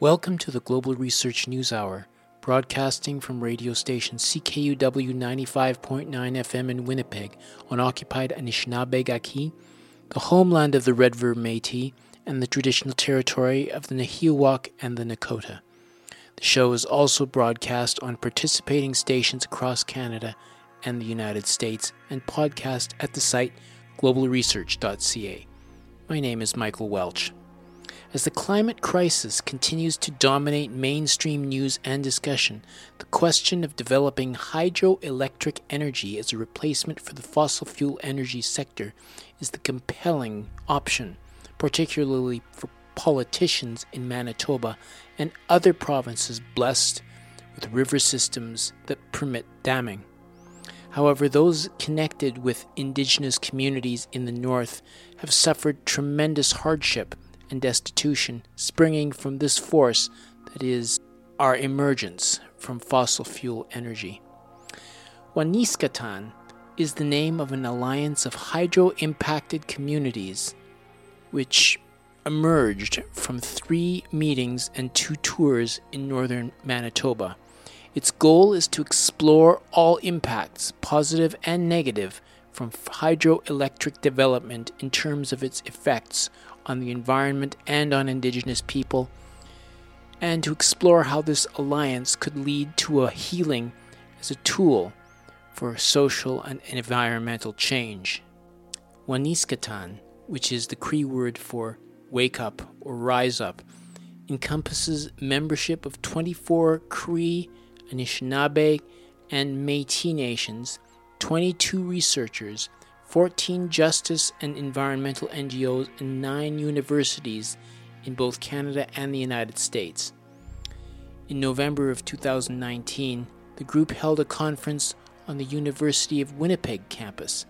Welcome to the Global Research News Hour, broadcasting from radio station CKUW 95.9 FM in Winnipeg on occupied Anishinaabe Gaki, the homeland of the Red River Metis, and the traditional territory of the Nahiawak and the Nakota. The show is also broadcast on participating stations across Canada and the United States and podcast at the site globalresearch.ca. My name is Michael Welch. As the climate crisis continues to dominate mainstream news and discussion, the question of developing hydroelectric energy as a replacement for the fossil fuel energy sector is the compelling option, particularly for politicians in Manitoba and other provinces blessed with river systems that permit damming. However, those connected with Indigenous communities in the North have suffered tremendous hardship and destitution springing from this force that is our emergence from fossil fuel energy. Waniskatan is the name of an alliance of hydro impacted communities which emerged from three meetings and two tours in northern Manitoba. Its goal is to explore all impacts, positive and negative, from hydroelectric development in terms of its effects on the environment and on Indigenous people, and to explore how this alliance could lead to a healing as a tool for social and environmental change. Waniskatan, which is the Cree word for wake up or rise up, encompasses membership of 24 Cree, Anishinaabe, and Metis nations, 22 researchers, 14 justice and environmental NGOs, and 9 universities in both Canada and the United States. In November of 2019, the group held a conference on the University of Winnipeg campus.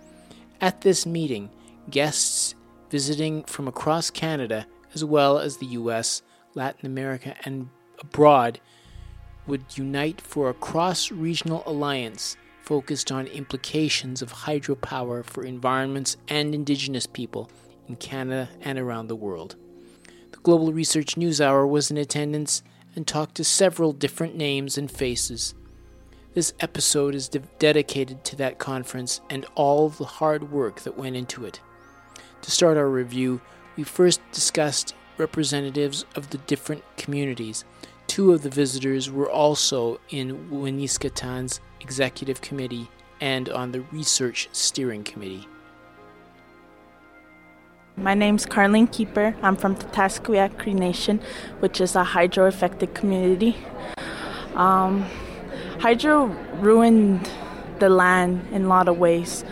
At this meeting, guests visiting from across Canada, as well as the US, Latin America, and abroad, would unite for a cross regional alliance focused on implications of hydropower for environments and Indigenous people in Canada and around the world. The Global Research News Hour was in attendance and talked to several different names and faces. This episode is de- dedicated to that conference and all the hard work that went into it. To start our review, we first discussed representatives of the different communities Two of the visitors were also in Waniskatan's executive committee and on the research steering committee. My name's Carlene Keeper. I'm from the Tataskweyak Cree Nation, which is a hydro affected community. Um, hydro ruined the land in a lot of ways.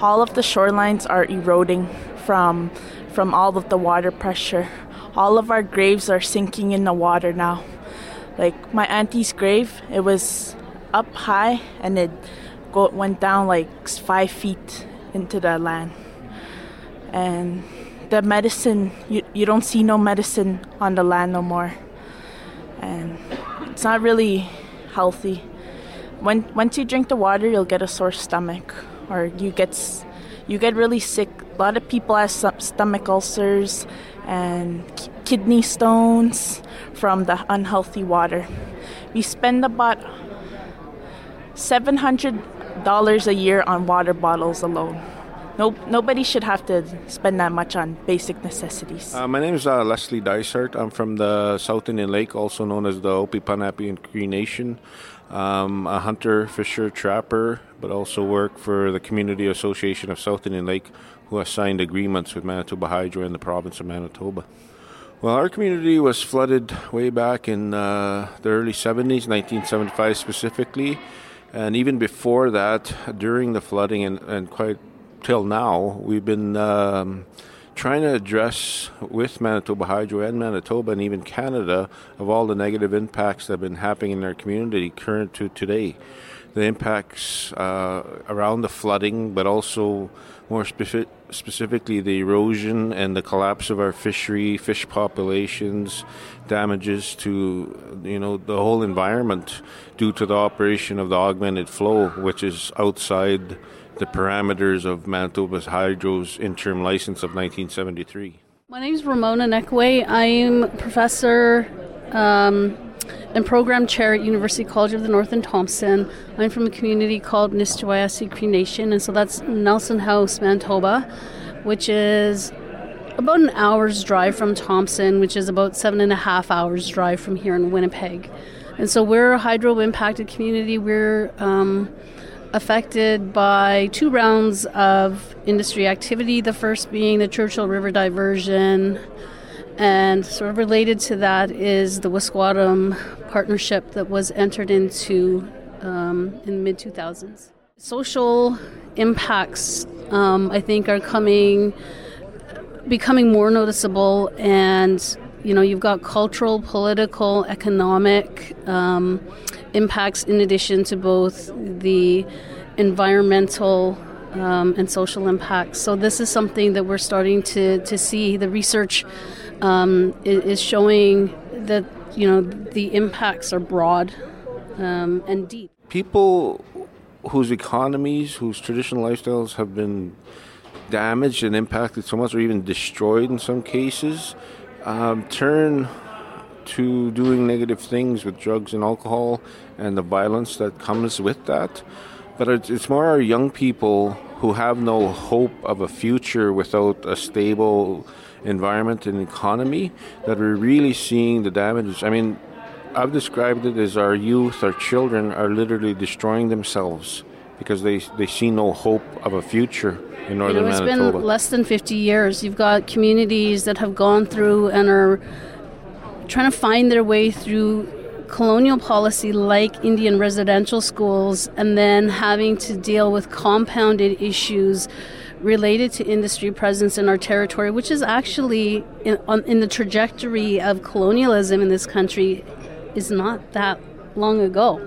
All of the shorelines are eroding from from all of the water pressure. All of our graves are sinking in the water now. Like my auntie's grave, it was up high and it go, went down like five feet into the land. And the medicine, you, you don't see no medicine on the land no more. And it's not really healthy. When once you drink the water, you'll get a sore stomach, or you get you get really sick. A lot of people have stomach ulcers and kidney stones from the unhealthy water. We spend about $700 a year on water bottles alone. No, nobody should have to spend that much on basic necessities. Uh, my name is uh, Leslie Dysart. I'm from the South Indian Lake, also known as the O-Pipon-Na-Piwin Cree Nation. Um, a hunter, fisher, trapper, but also work for the Community Association of South Indian Lake, who has signed agreements with Manitoba Hydro and the province of Manitoba. Well, our community was flooded way back in uh, the early 70s, 1975 specifically, and even before that, during the flooding and, and quite till now, we've been um, trying to address with Manitoba Hydro and Manitoba and even Canada of all the negative impacts that have been happening in our community current to today. The impacts uh, around the flooding, but also more specific, specifically the erosion and the collapse of our fishery, fish populations, damages to you know the whole environment due to the operation of the augmented flow, which is outside the parameters of Manitoba's Hydro's interim license of 1973. My name is Ramona Neckoway. I'm professor um, and program chair at University College of the North in Thompson. I'm from a community called Nisichawayasihk Cree Nation, and so that's Nelson House, Manitoba, which is about an hour's drive from Thompson, which is about seven and a half hours drive from here in Winnipeg. And so we're a hydro impacted community. We're um, affected by two rounds of industry activity, the first being the Churchill River diversion. And sort of related to that is the Wuskwatim partnership that was entered into um, in the mid 2000s. Social impacts, um, I think, are coming, becoming more noticeable, and you know, you've got cultural, political, economic um, impacts in addition to both the environmental um, and social impacts. So this is something that we're starting to, to see. The research um, is showing that you know the impacts are broad um, and deep. People whose economies, whose traditional lifestyles have been damaged and impacted so much, or even destroyed in some cases, um, turn to doing negative things with drugs and alcohol and the violence that comes with that. But it's, it's more our young people who have no hope of a future without a stable environment and economy that we're really seeing the damage. I mean, I've described it as our youth, our children are literally destroying themselves because they they see no hope of a future in northern you know, it's Manitoba. been less than 50 years. You've got communities that have gone through and are trying to find their way through colonial policy like Indian residential schools and then having to deal with compounded issues related to industry presence in our territory, which is actually in, on, in the trajectory of colonialism in this country is not that long ago.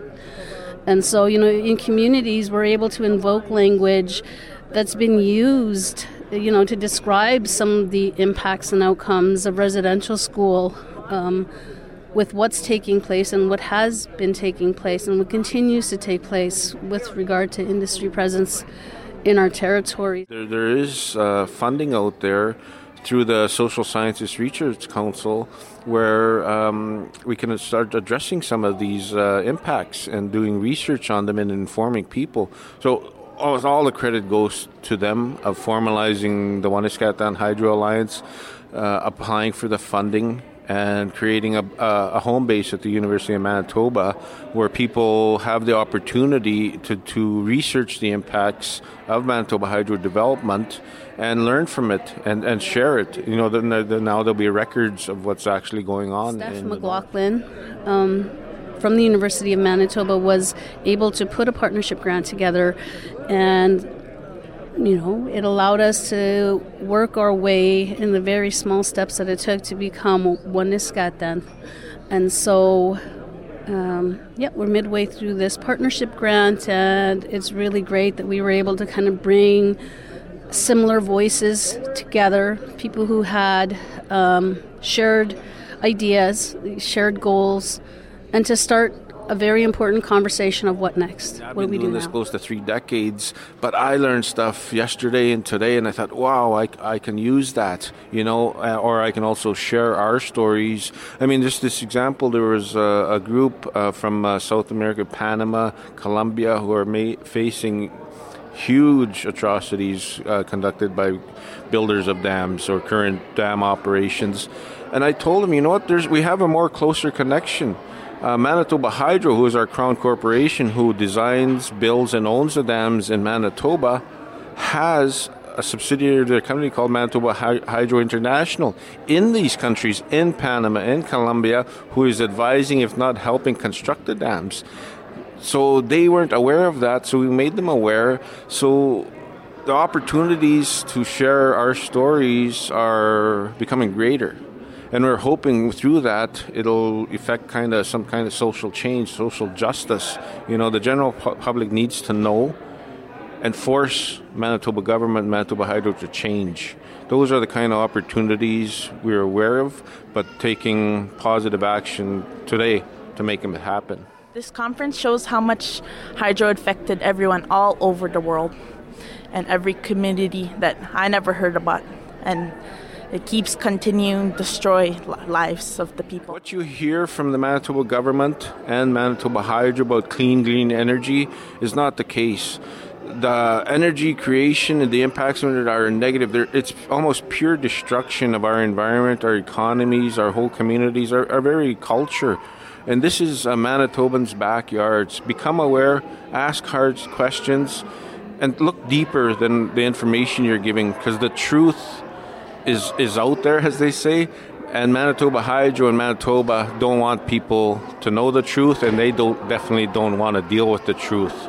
And so, you know, in communities, we're able to invoke language that's been used, you know, to describe some of the impacts and outcomes of residential school um, with what's taking place and what has been taking place and what continues to take place with regard to industry presence in our territory. There, there is uh, funding out there through the Social Sciences Research Council where um, we can start addressing some of these uh, impacts and doing research on them and informing people. So all, all the credit goes to them of formalizing the Waniskatan Hydro Alliance, uh, applying for the funding and creating a, a, home base at the University of Manitoba where people have the opportunity to, to research the impacts of Manitoba hydro development and learn from it and, and share it. You know, then, then now there'll be records of what's actually going on. Steph McLachlan. Um, from the University of Manitoba was able to put a partnership grant together and you know, it allowed us to work our way in the very small steps that it took to become Waniskatan. And so, um, yeah, we're midway through this partnership grant, and it's really great that we were able to kind of bring similar voices together, people who had um, shared ideas, shared goals, and to start a very important conversation of what next. Yeah, what do we do this now? close to three decades, but I learned stuff yesterday and today, and I thought, wow, I, I can use that, you know, uh, or I can also share our stories. I mean, just this example, there was a, a group uh, from uh, South America, Panama, Colombia, who are ma- facing huge atrocities uh, conducted by builders of dams or current dam operations. And I told them, you know what, There's, we have a more closer connection uh, Manitoba Hydro, who is our crown corporation who designs, builds, and owns the dams in Manitoba, has a subsidiary of their company called Manitoba Hydro International in these countries, in Panama, in Colombia, who is advising, if not helping, construct the dams. So they weren't aware of that, so we made them aware. So the opportunities to share our stories are becoming greater and we're hoping through that it'll effect kind of some kind of social change, social justice. You know, the general pu- public needs to know and force Manitoba government, Manitoba Hydro to change. Those are the kind of opportunities we're aware of, but taking positive action today to make them happen. This conference shows how much hydro affected everyone all over the world and every community that I never heard about. And it keeps continuing destroy lives of the people. What you hear from the Manitoba government and Manitoba Hydro about clean, green energy is not the case. The energy creation and the impacts of it are negative. They're, it's almost pure destruction of our environment, our economies, our whole communities, our, our very culture. And this is a Manitoban's backyards. Become aware, ask hard questions, and look deeper than the information you're giving because the truth is is out there, as they say. And Manitoba Hydro and Manitoba don't want people to know the truth, and they don't definitely don't want to deal with the truth.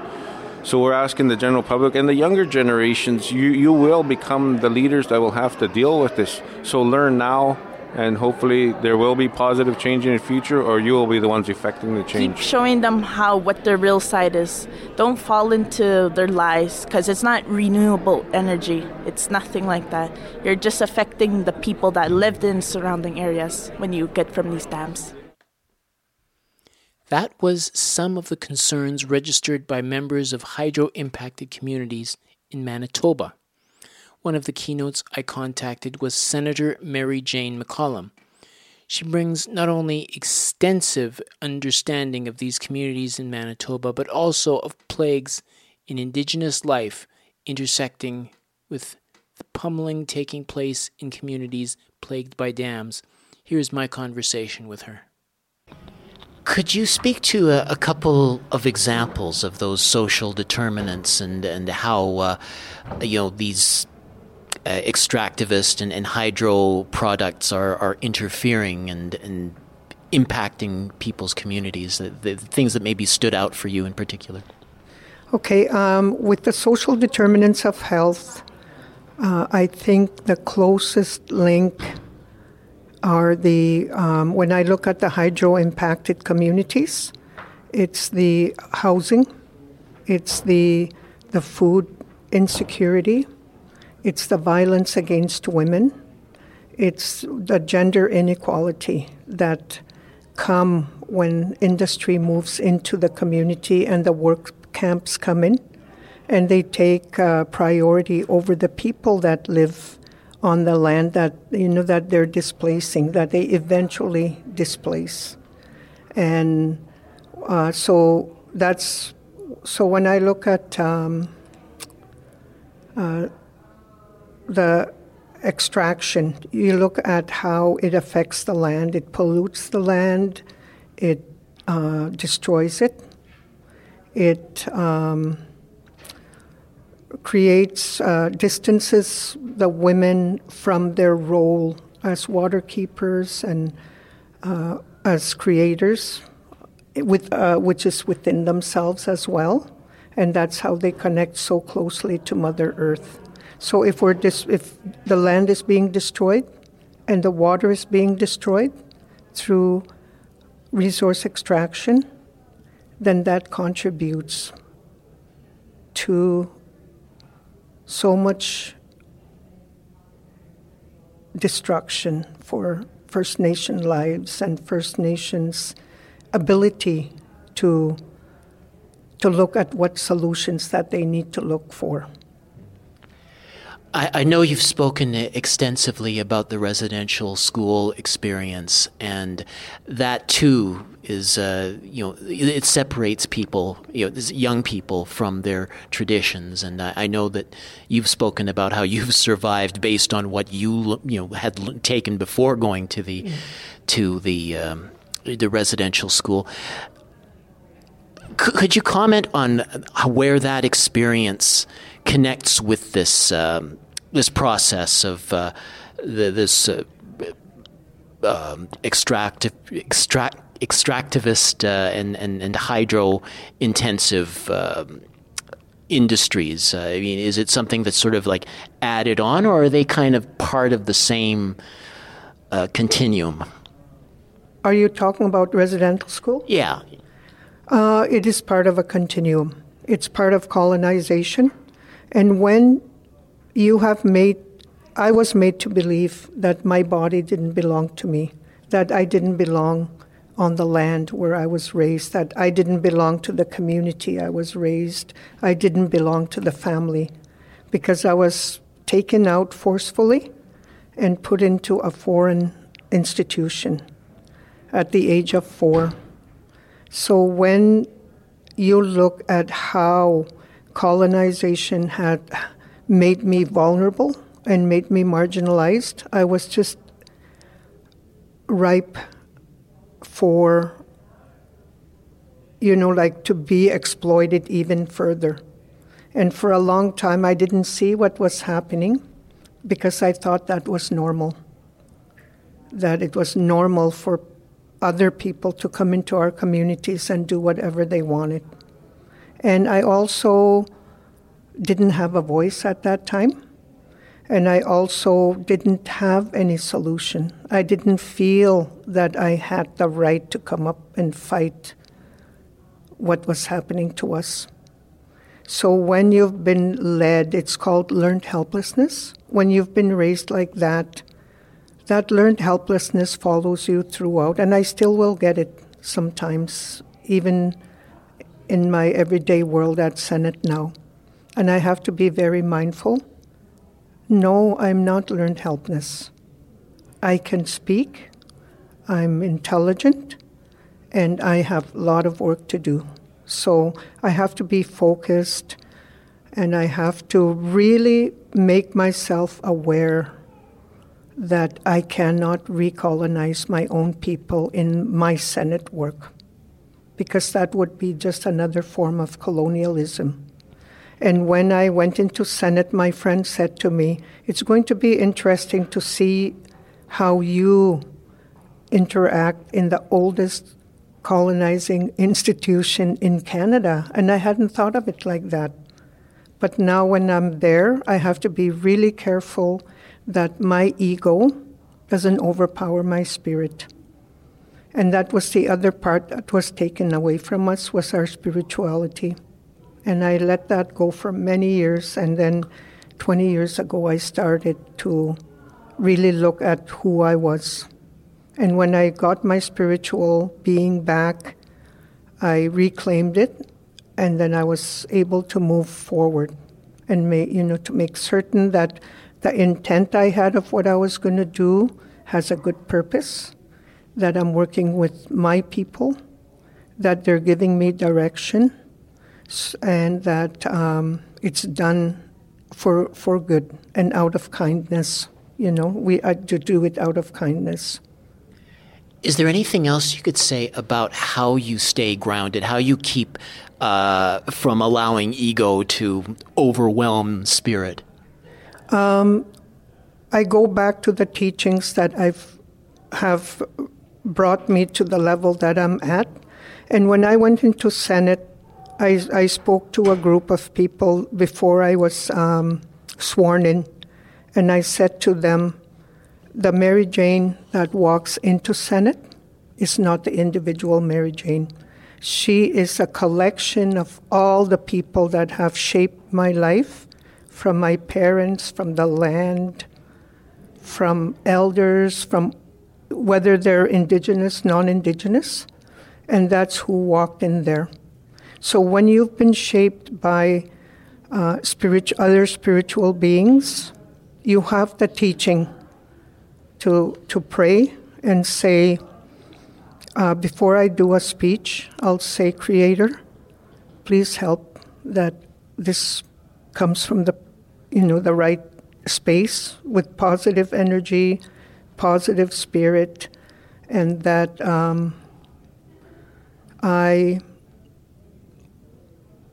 So we're asking the general public and the younger generations, you, you will become the leaders that will have to deal with this. So learn now and hopefully there will be positive change in the future or you will be the ones effecting the change. keep showing them how what their real side is. Don't fall into their lies because it's not renewable energy. It's nothing like that. You're just affecting the people that lived in surrounding areas when you get from these dams. That was some of the concerns registered by members of hydro impacted communities in Manitoba. One of the keynotes I contacted was Senator Mary Jane McCallum. She brings not only extensive understanding of these communities in Manitoba, but also of plagues in Indigenous life intersecting with the pummeling taking place in communities plagued by dams. Here's my conversation with her. Could you speak to a, a couple of examples of those social determinants and, and how uh, you know these uh, extractivist and, and, hydro products are, are interfering and, and impacting people's communities, the, the, things that maybe stood out for you in particular? Okay, um, with the social determinants of health, uh, I think the closest link are the, um, when I look at the hydro impacted communities, it's the housing, it's the, the food insecurity, it's the violence against women. It's the gender inequality that come when industry moves into the community and the work camps come in and they take uh, priority over the people that live on the land that you know that they're displacing that they eventually displace and uh, so that's so when I look at um, uh, the extraction, you look at how it affects the land. It pollutes the land, it uh, destroys it, it um, creates uh, distances the women from their role as water keepers and uh, as creators, with, uh, which is within themselves as well. And that's how they connect so closely to Mother Earth. So if we're dis- if the land is being destroyed and the water is being destroyed through resource extraction, then that contributes to so much destruction for First Nation lives and First Nations' ability to to look at what solutions that they need to look for. I, I, know you've spoken extensively about the residential school experience, and that too is, uh, you know, it separates people, you know, young people from their traditions. And I, I, know that you've spoken about how you've survived based on what you, you know, had taken before going to the, to the, um, the residential school. could you comment on where that experience? Connects with this um, this process of uh, the, this uh, um, extractive extract extractivist uh, and, and and hydro intensive um, industries. Uh, I mean, is it something that's sort of like added on, or are they kind of part of the same uh, continuum? Are you talking about residential school? Yeah. Uh, it is part of a continuum. It's part of colonization. And when you have made, I was made to believe that my body didn't belong to me, that I didn't belong on the land where I was raised, that I didn't belong to the community I was raised, I didn't belong to the family, because I was taken out forcefully and put into a foreign institution at the age of four. So when you look at how colonization had made me vulnerable and made me marginalized, I was just ripe for, you know, like to be exploited even further. And for a long time, I didn't see what was happening because I thought that was normal. That it was normal for other people to come into our communities and do whatever they wanted. And I also didn't have a voice at that time. And I also didn't have any solution. I didn't feel that I had the right to come up and fight what was happening to us. So when you've been led, it's called learned helplessness. When you've been raised like that, that learned helplessness follows you throughout, and I still will get it sometimes, even in my everyday world at Senate now. And I have to be very mindful. No, I'm not learned helpless. I can speak, I'm intelligent, and I have a lot of work to do. So I have to be focused and I have to really make myself aware that I cannot recolonize my own people in my Senate work, because that would be just another form of colonialism. And when I went into Senate, my friend said to me, It's going to be interesting to see how you interact in the oldest colonizing institution in Canada. And I hadn't thought of it like that. But now, when I'm there, I have to be really careful that my ego doesn't overpower my spirit. And that was the other part that was taken away from us was our spirituality. And I let that go for many years and then 20 years ago I started to really look at who I was. And when I got my spiritual being back, I reclaimed it and then I was able to move forward and make, you know to make certain that the intent I had of what I was going to do has a good purpose, that I'm working with my people, that they're giving me direction, and that um, it's done for, for good and out of kindness. You know, we to do it out of kindness. Is there anything else you could say about how you stay grounded, how you keep uh, from allowing ego to overwhelm spirit? Um, I go back to the teachings that I've have brought me to the level that I'm at. And when I went into Senate, I, I spoke to a group of people before I was um, sworn in, and I said to them, the Mary Jane that walks into Senate is not the individual Mary Jane. She is a collection of all the people that have shaped my life from my parents, from the land, from elders, from whether they're indigenous, non indigenous, and that's who walked in there. So when you've been shaped by uh, spiritual, other spiritual beings, you have the teaching to, to pray and say, uh, before I do a speech, I'll say, Creator, please help that this comes from the you know, the right space with positive energy, positive spirit, and that um, I,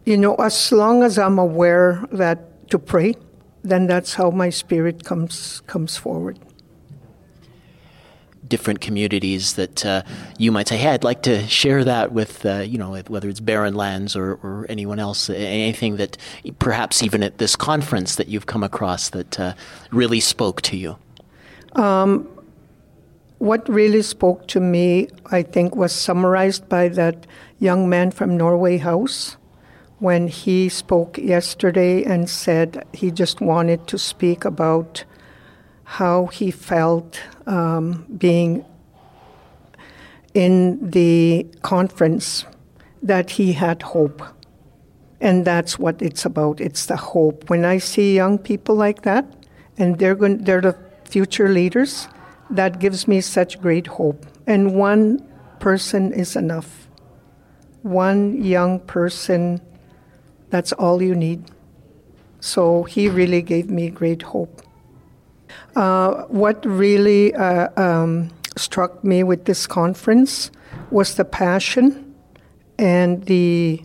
you know, as long as I'm aware that to pray, then that's how my spirit comes comes forward different communities that uh, you might say, "Hey, I'd like to share that with uh, you know whether it's Barren Lands or, or, anyone else, anything that perhaps even at this conference that you've come across that uh, really spoke to you." Um, what really spoke to me, I think, was summarized by that young man from Norway House when he spoke yesterday and said he just wanted to speak about how he felt um, being in the conference that he had hope. And that's what it's about. It's the hope. When I see young people like that, and they're going, they're the future leaders, that gives me such great hope. And one person is enough. One young person, that's all you need. So he really gave me great hope. Uh, what really uh, um, struck me with this conference was the passion and the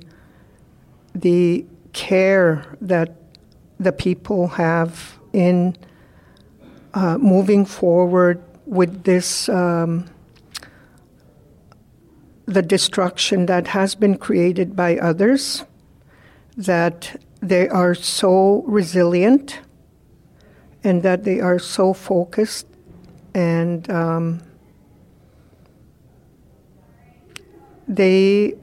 the care that the people have in uh, moving forward with this um, the destruction that has been created by others that they are so resilient and that they are so focused and um, they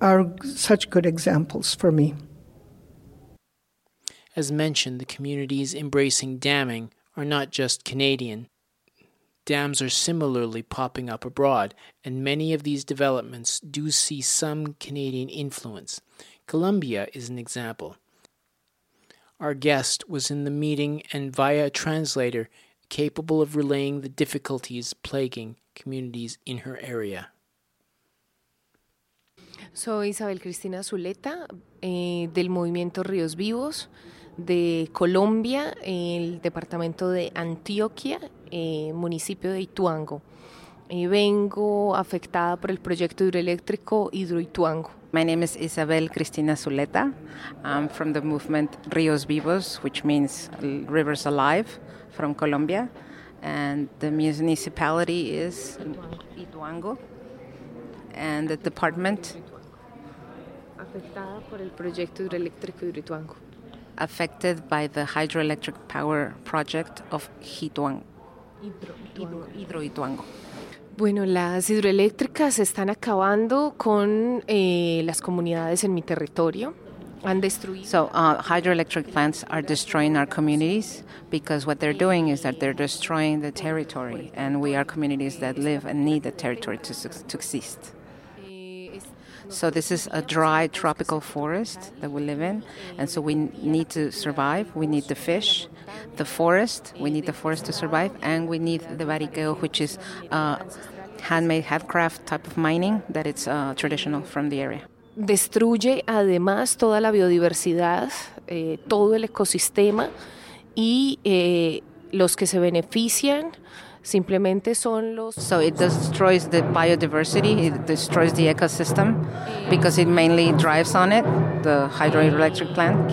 are such good examples for me. As mentioned, the communities embracing damming are not just Canadian. Dams are similarly popping up abroad, and many of these developments do see some Canadian influence. Colombia is an example. Our guest was in the meeting and via a translator capable of relaying the difficulties plaguing communities in her area. Soy Isabel Cristina Zuleta eh, del movimiento Ríos Vivos de Colombia, el departamento de Antioquia, eh, municipio de Ituango. Eh, vengo afectada por el proyecto hidroeléctrico Hidroituango. My name is Isabel Cristina Zuleta. I'm from the movement Ríos Vivos, which means Rivers Alive, from Colombia. And the municipality is Ituango. And the department afectada por el proyecto hidroeléctrico Hidroituango. Affected by the hydroelectric power project of Hidroituango. Hidroituango. Bueno, las hidroeléctricas están acabando con eh, las comunidades en mi territorio. Han destruido. So, uh, hydroelectric plants are destroying our communities because what they're doing is that they're destroying the territory, and we are communities that live and need the territory to, to exist. So this is a dry tropical forest that we live in, and so we need to survive. We need the fish, the forest. We need the forest to survive, and we need the barequeo, which is uh, handmade, handcraft type of mining that it's uh, traditional from the area. Destruye además toda la biodiversidad, eh, todo el ecosistema y eh, los que se benefician simplemente son los So it destroys the biodiversity, it destroys the ecosystem eh, because it mainly drives on it, the hydroelectric plant.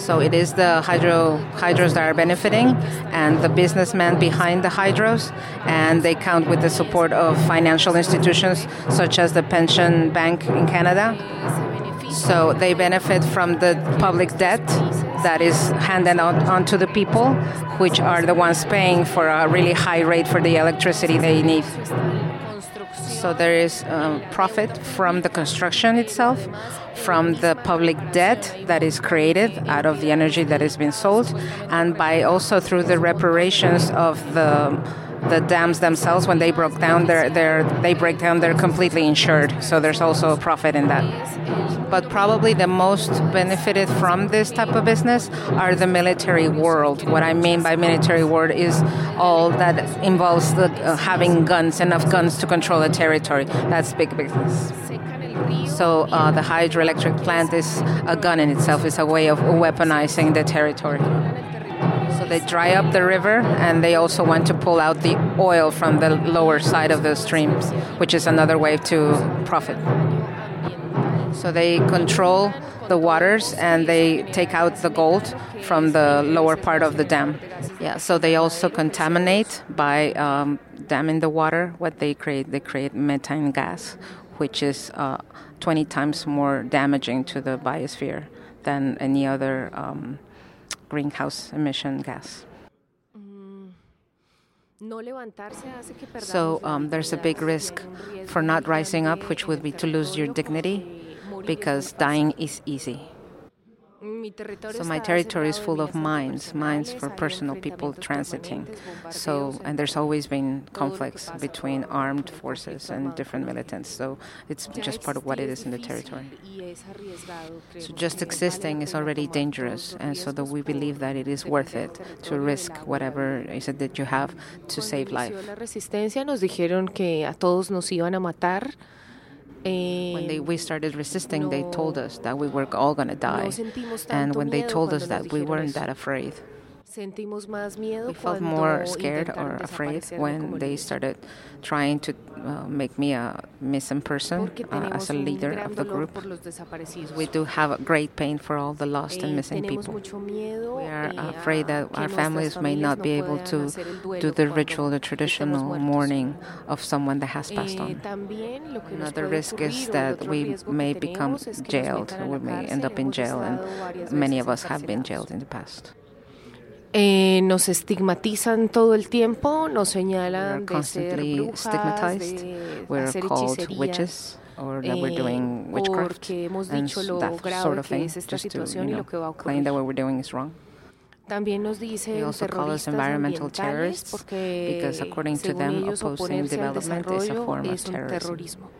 So it is the hydro hydros that are benefiting and the businessmen behind the hydros and they count with the support of financial institutions such as the pension bank in Canada. Eh, so they benefit from the public debt that is handed out onto the people, which are the ones paying for a really high rate for the electricity they need. So there is um, profit from the construction itself, from the public debt that is created out of the energy that has been sold, and by also through the reparations of the the dams themselves when they broke down they're, they're, they break down they're completely insured. So there's also a profit in that. But probably the most benefited from this type of business are the military world. What i mean by military world is all that involves the, uh, having guns enough guns to control a territory. That's big business. So uh, the hydroelectric plant is a gun in itself. It's a way of weaponizing the territory they dry up the river and they also want to pull out the oil from the lower side of the streams, which is another way to profit. So they control the waters and they take out the gold from the lower part of the dam. Yeah, so they also contaminate by um, damming the water. What they create, they create methane gas, which is uh, 20 times more damaging to the biosphere than any other. Um, greenhouse emission gas. So um, there's a big risk for not rising up, which would be to lose your dignity, because dying is easy. So my territory is full of mines, mines for personal people transiting. So and there's always been conflicts between armed forces and different militants. So it's just part of what it is in the territory. So just existing is already dangerous, and so that we believe that it is worth it to risk whatever is it that you have to save life. La resistencia nos dijeron que a todos nos iban a matar. When they, we started resisting, they told us that we were all going to die. And when they told us that, we weren't that afraid. We felt more scared or afraid when they started trying to uh, make me a missing person uh, as a leader of the group. We do have great pain for all the lost and missing people. We are afraid that our families may not be able to do the ritual, the traditional mourning of someone that has passed on. Another risk is that we may become jailed, we may end up in jail, and many of us have been jailed in the past. Eh, nos estigmatizan todo el tiempo, nos señalan de ser brujas, de we're hacer called hechicería. witches or that we're doing eh, witchcraft porque hemos dicho lo grave sort of que es esta just to situación you y know, lo que va a ocurrir. that what we're doing is wrong. También nos dicen terroristas ambientales porque because according to según them, ellos opposing oponerse al development is a desarrollo form of es un terrorism. terrorismo.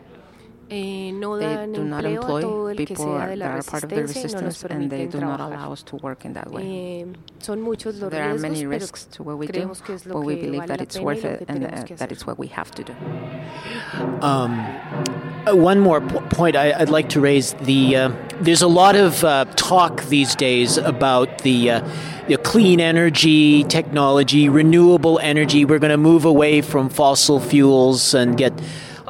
Eh, no They dan do not empleo a todo employ el que people sea are- de that are part of the resistencia y no resistance and they permiten do not allow us to work in that way. Eh, son muchos los There are many risks to what we do, creemos que es lo but we believe vale that it's worth it and tenemos that, that it's what we have to do. Um, uh, one more p- point I, I'd like to raise: the uh, there's a lot of uh, talk these days about the, uh, the clean energy technology, renewable energy. We're going to move away from fossil fuels and get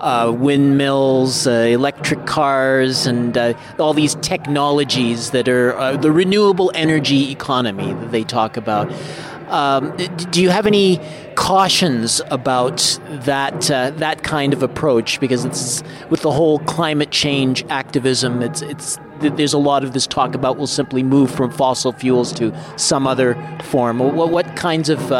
uh, windmills, uh, electric cars, and uh, all these technologies that are uh, the renewable energy economy that they talk about. Um, do you have any cautions about that uh, that kind of approach? Because it's with the whole climate change activism, it's it's there's a lot of this talk about we'll simply move from fossil fuels to some other form. What, what kinds of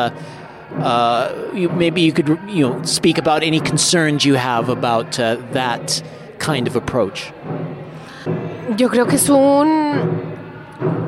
uh, you, maybe you could you know speak about any concerns you have about uh, that kind of approach. Yo creo que es un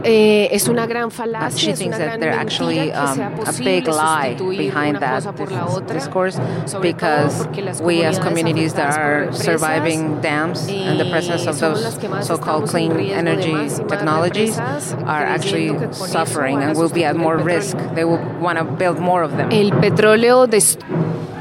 eh, es una gran falacia, she es thinks una that gran actually um, a big lie behind that cosa por la dis- otra, discourse because we as communities that are surviving dams and the presence of eh, those so-called clean energy más y más technologies are actually creyendo que con eso suffering and will be at more risk. They will want to build more of them. El petróleo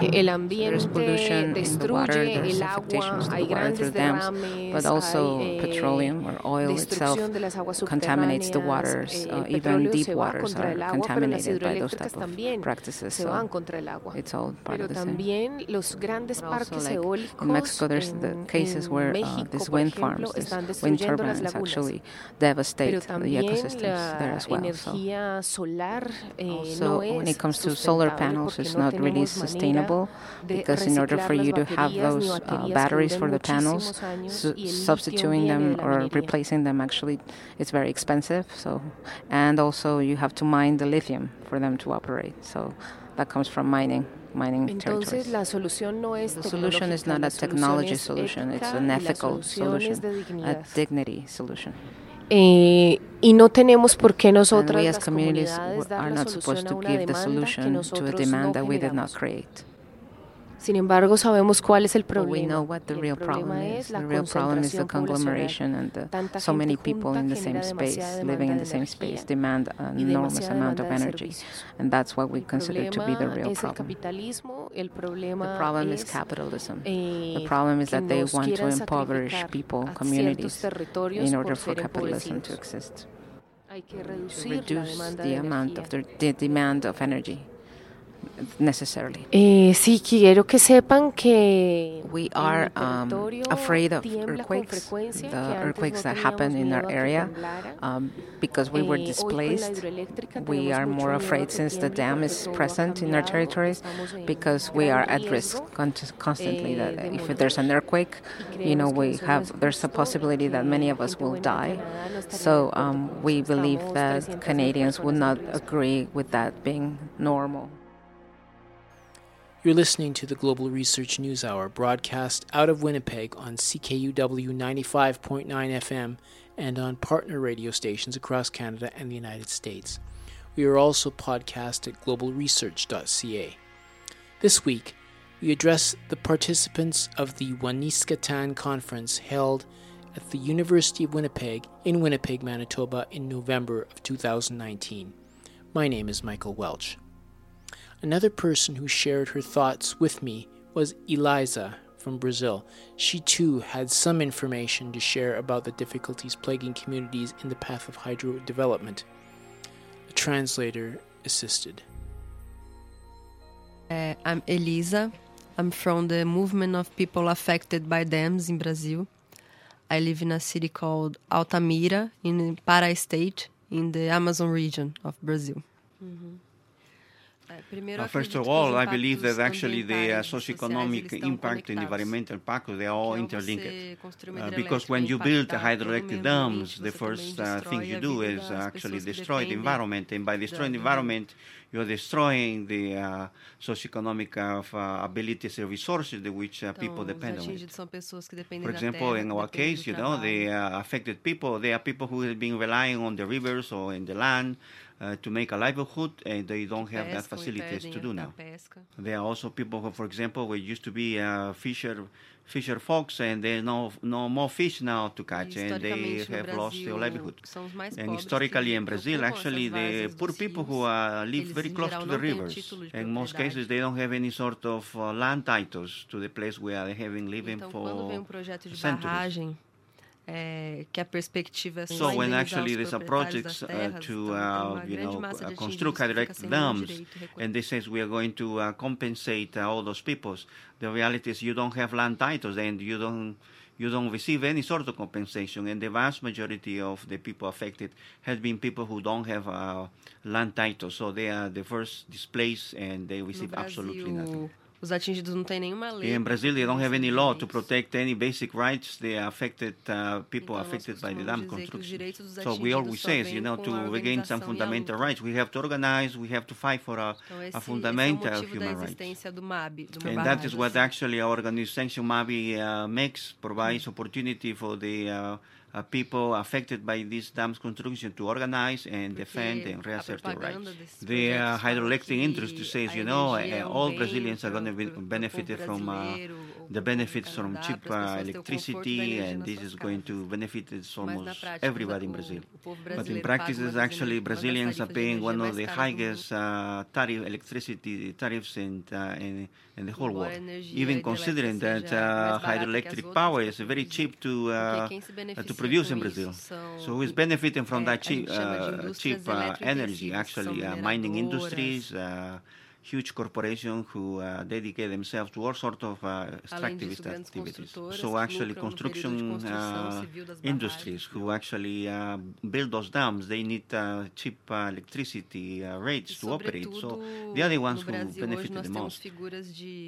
el There's ambiente pollution in the water, destruye there's el agua, affectations to hay the water grandes through dams, but also hay, eh, petroleum or oil itself destrucción de las aguas contaminates the waters. eh, uh, even deep waters are el agua, pero las contaminated by those type of practices. So van contra el agua. it's all part of the same. también los grandes But also, like, in Mexico, there's the cases where uh, these wind farms, these wind turbines actually devastate the ecosystems there as well. So eh, also, when it comes to solar panels, it's not really sustainable because in order for you to have those uh, batteries for the panels, su- substituting them or replacing them actually it's very expensive. So, and also you have to mine the lithium for them to operate. So that comes from mining, mining Entonces territories. la solución no es The solution is not a technology solution; it's an ethical solution, a dignity solution. Eh, y no tenemos por qué nosotras las comunidades dar la solución a to una give the demanda que solution to a nosotros no that we did not generamos. create. Sin embargo, sabemos cuál es el But we problema. know what the el real problem problema is. es la The real problem is the concentración poblacional. conglomeration and Tanta so many people in the same space, living in the same space, demand an enormous amount of energy. And that's what we consider to be the real problem. The problema problem is capitalism. eh, The problem is that they want to impoverish people, communities, in order for capitalism to exist. Hay que To reducir la reduce the de amount energía. of the, the demand of energy necessarily. Eh, sí, quiero que sepan que We are um, afraid of earthquakes, the earthquakes that happen in our miedo a que area, um, because we were Eh, hoy con la displaced. We are more afraid since the dam is present in our territories because we are at risk constantly. eh, That if there's an earthquake, you know, we have there's a possibility that many of us will die. Canadá no estaría de So um, we believe that Canadians would not agree with that being normal. You're listening to the Global Research News Hour, broadcast out of Winnipeg on CKUW 95.9 FM and on partner radio stations across Canada and the United States. We are also podcast at globalresearch.ca. This week, we address the participants of the Waniskatan Conference held at the University of Winnipeg in Winnipeg, Manitoba in November of 2019. My name is Michael Welch. Another person who shared her thoughts with me was Eliza from Brazil. She too had some information to share about the difficulties plaguing communities in the path of hydro development. A translator assisted. Uh, I'm Elisa. I'm from the movement of people affected by dams in Brazil. I live in a city called Altamira in Pará state in the Amazon region of Brazil. Mm-hmm. Uh, first of all, I believe that actually the uh, socioeconomic impact and environmental impact, they are all interlinked. Uh, because when you build hydroelectric dams, the first uh, thing you do is actually destroy the environment. And by destroying the environment, you're destroying the uh, socioeconomic uh, abilities and resources that which people depend on. For example, in our case, you know, the affected people, they are people who have been relying on the rivers or in the land uh, to make a livelihood, and they don't have that facilities to do now. There are also people who, for example, we used to be uh, fisher fisher folks, and there's no no more fish now to catch, and they have lost their livelihood. And historically in Brazil, actually, the poor people who uh, live very close to the rivers. In most cases, they don't have any sort of uh, land titles to the place where they have been living for centuries. É, que a perspectiva so when actually there's a project uh, to uh, you know uh, construct hydroelectric dams and they says we are going to uh, compensate uh, all those peoples. The reality is you don't have land titles and you don't you don't receive any sort of compensation. And the vast majority of the people affected has been people who don't have uh, land titles. So they are the first displaced and they receive absolutely nothing Os atingidos não têm nenhuma lei. In Brazil, they don't have any law to protect any basic rights. Are affected uh, people então, affected by the dam construction. So we always say, you know, to regain some fundamental rights, we have to organize, we have to fight for a, então, esse, a fundamental é human rights. Do MAB, do and that is what actually our organization MABI uh, makes, provides opportunity for the uh, uh, people affected by these dams construction to organize and defend and reassert their rights. The uh, hydroelectric industry says, you know, uh, all Brazilians are going to be benefited from uh, the benefits from cheap uh, electricity, and this is going to benefit almost everybody in Brazil. But in practice, actually Brazilians are paying one of the highest uh, tariff electricity tariffs in, in, in the whole world. Even considering that hydroelectric power is very cheap to to produce in Brazil. So who is benefiting from that cheap, uh, cheap uh, energy? Actually, uh, mining industries, huge corporations who uh, dedicate themselves to all sorts of uh, extractivist activities. So actually, construction uh, industries who actually uh, build those dams, they need uh, cheap uh, electricity rates to operate. So they are the ones who benefit the most.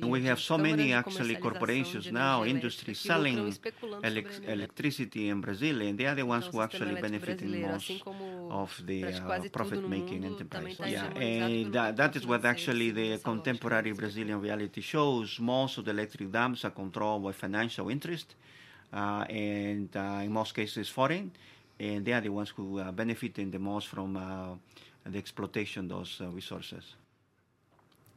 And we have so many actually corporations now, industries selling elec- electricity in Brazil, and they are the ones who actually benefit the most of the profit-making enterprise. Yeah, and that, that is what actually the contemporary Brazilian reality shows, most of the electric dams are controlled by financial interest, uh, and uh, in most cases foreign, and they are the ones who are benefiting the most from uh, the exploitation of those uh, resources.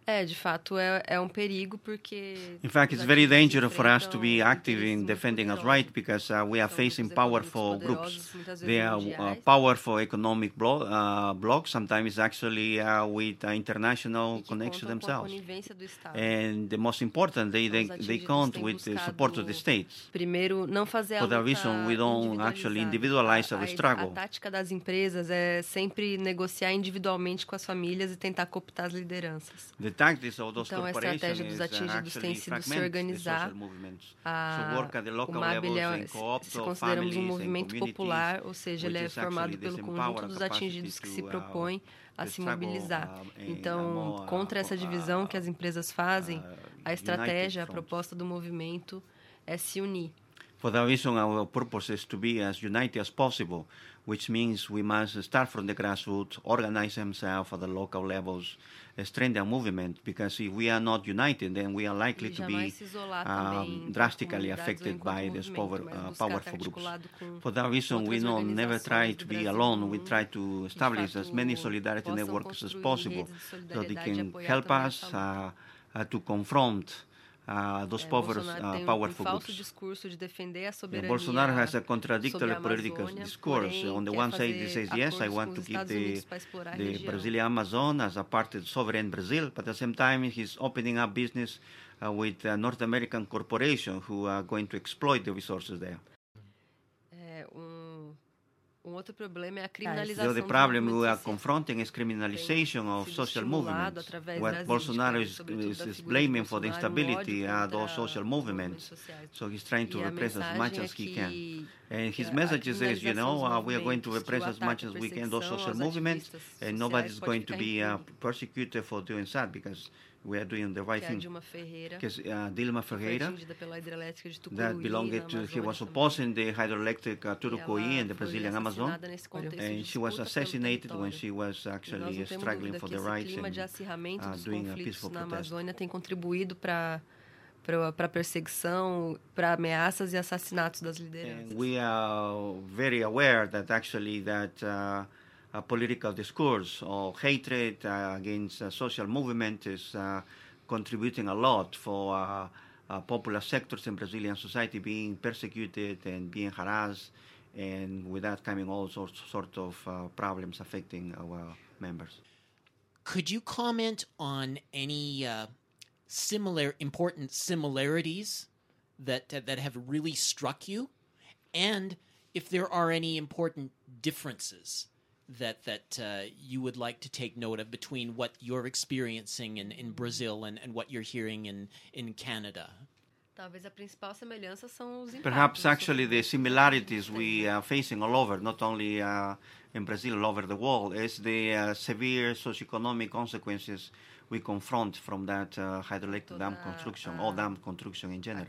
É, de fato, é, é um perigo porque. In fact, it's very dangerous for us to be active in defending us right because uh, we are facing powerful groups. They are uh, powerful economic blo uh, blocs. Sometimes actually uh, with uh, international connections themselves. And the most important, they they, they count with the support of the states. Primeiro, não fazer For that reason, we don't actually individualize our struggle. A tática das empresas é sempre negociar individualmente com as famílias e tentar cooptar as lideranças. Então, a estratégia dos uh, atingidos tem sido se organizar. A, o MAB é, se consideramos um movimento popular, ou seja, ele é formado pelo conjunto dos atingidos que se uh, propõem a se mobilizar. Então, contra essa divisão que as empresas fazem, a estratégia, a proposta do movimento é se unir. For that reason, our purpose is to be as united as possible, which means we must start from the grassroots, organize themselves at the local levels, strengthen the movement, because if we are not united, then we are likely to be um, drastically affected by these power, uh, powerful groups. For that reason, we know never try to be alone. We try to establish as many solidarity networks as possible so they can help us uh, uh, to confront uh, those power, uh, powerful groups. Bolsonaro has a contradictory political discourse. On the one side, he says, yes, I want to keep the, the Brazilian Amazon as a part of sovereign Brazil, but at the same time, he's opening up business uh, with North American corporations who are going to exploit the resources there. Um outro problema é a criminalização. The other problem we are confronting is criminalization of social movements. What Bolsonaro is, is, is blaming for the instability are those social movements. So he's trying to repress as much as he can. And his message is, you know, uh, we are going to repress as much as we can those social movements, and nobody's going to be uh, persecuted for doing that because we are doing the right thing. Because uh, Dilma Ferreira, that belonged to, he was opposing the hydroelectric uh, Turucoí in the Brazilian Amazon, and she was assassinated when she was actually struggling for the rights and uh, doing a peaceful protest. tem contribuído para para perseguição, para ameaças e assassinatos das lideranças. And we are very aware that actually that uh, a political discourse or hatred uh, against uh, social movement is uh, contributing a lot for popular sectors in Brazilian society being persecuted and being harassed, and with that coming all sorts sort of problems affecting our members. Could you comment on any similar important similarities that that have really struck you, and if there are any important differences that that uh, you would like to take note of between what you're experiencing in, in Brazil and, and what you're hearing in, in Canada? Perhaps actually the similarities we are facing all over, not only uh, in Brazil, all over the world, is the uh, severe socioeconomic consequences we confront from that uh, hydroelectric dam construction or dam construction in general.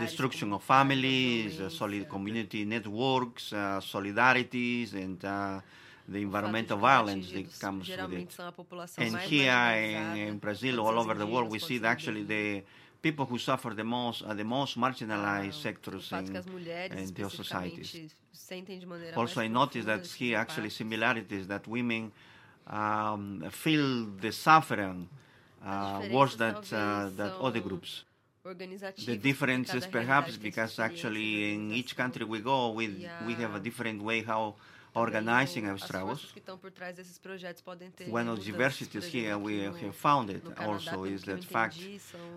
Destruction of families, uh, solid community networks, uh, solidarities, and uh, the environmental violence that comes with it. And here in, in Brazil, all over the world, we see that actually the people who suffer the most are the most marginalized sectors in, in their societies. Also, I noticed that here actually similarities that women um, feel the suffering uh, worse than uh, that other groups. The difference is perhaps because actually in each country we go, we, we have a different way how organizing our struggles. One of the diversities here we have found it also is the fact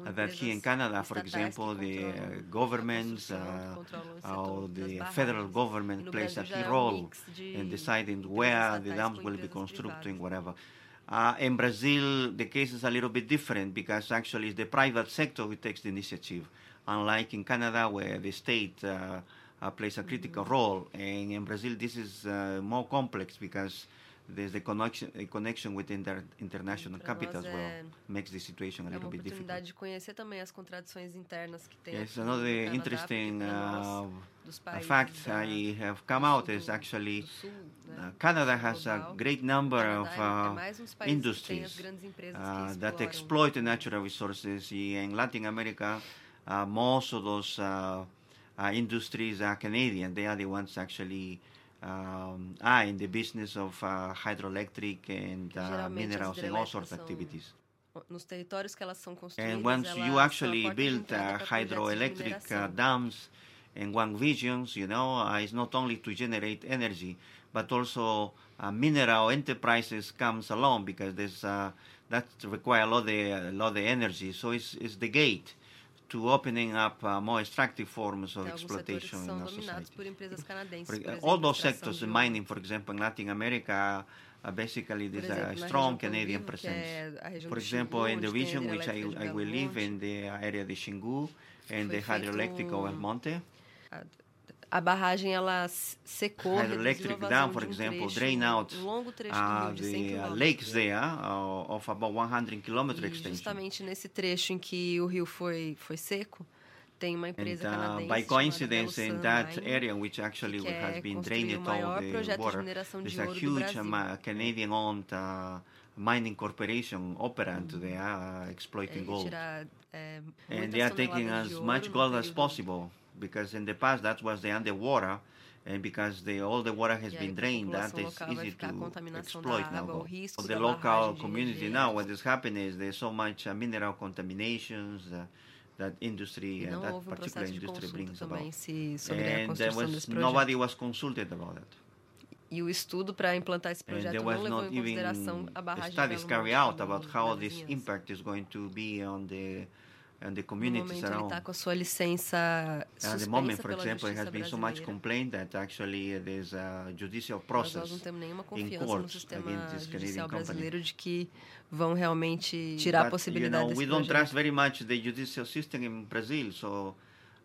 that here in Canada, for example, the uh, governments uh, or the federal government plays a key role in deciding where the dams will be constructing, whatever. Uh, in Brazil, the case is a little bit different because actually it's the private sector who takes the initiative, unlike in Canada where the state uh, uh, plays a critical role. And in Brazil, this is uh, more complex because there's a connection, a connection with inter, international capital as well, makes the situation a little bit difficult. de conhecer também as contradições internas que tem. Yes, another interesting uh, fact I have come out is actually uh, Canada has a great number of uh, industries uh, that exploit the natural resources. In Latin America, uh, most of those uh, uh, industries are Canadian. They are the ones actually um, are in the business of uh, hydroelectric and uh, minerals and all sorts of activities. Nos territórios que elas são construídas, and once you actually build uh, hydroelectric uh, dams in one regions, you know, uh, it's not only to generate energy, but also uh, mineral enterprises comes along because there's uh, that require a lot of a lot of energy. So it's, it's the gate to opening up uh, more extractive forms of exploitation in our society. For, all those sectors, in mining, for example, in Latin America, uh, basically there's a strong Canadian presence. For example, in the region which I, I will live in the area of Xingu and the hydroelectric of Belo Monte, a barragem ela secou, Hydroelectric dam, for example, drain out uh, the uh, lakes there uh, of about 100 km extension. Justamente nesse trecho em que o rio foi foi seco, and, uh, by coincidence, in that area, which actually has been draining all the water, there's a huge um, Canadian-owned uh, mining corporation operant. They are exploiting gold, and they are taking as much gold as possible because in the past that was the underwater and because the, all the water has been drained, that is easy to exploit now. So the local community now, what is happening is there's so much uh, mineral contaminations uh, that industry and that particular industry brings about. And there was, nobody was consulted about it. E o estudo para implantar esse projeto não levou em consideração a barragem studies carried out about how this impact is going to be on the and the communities around. Ele com a sua licença At the moment, for example, it has been so much complaint that actually there's a judicial process nós não temos nenhuma confiança no sistema judicial brasileiro de que vão realmente tirar But, a possibilidade you know, desse we don't trust very much the judicial system in Brazil, so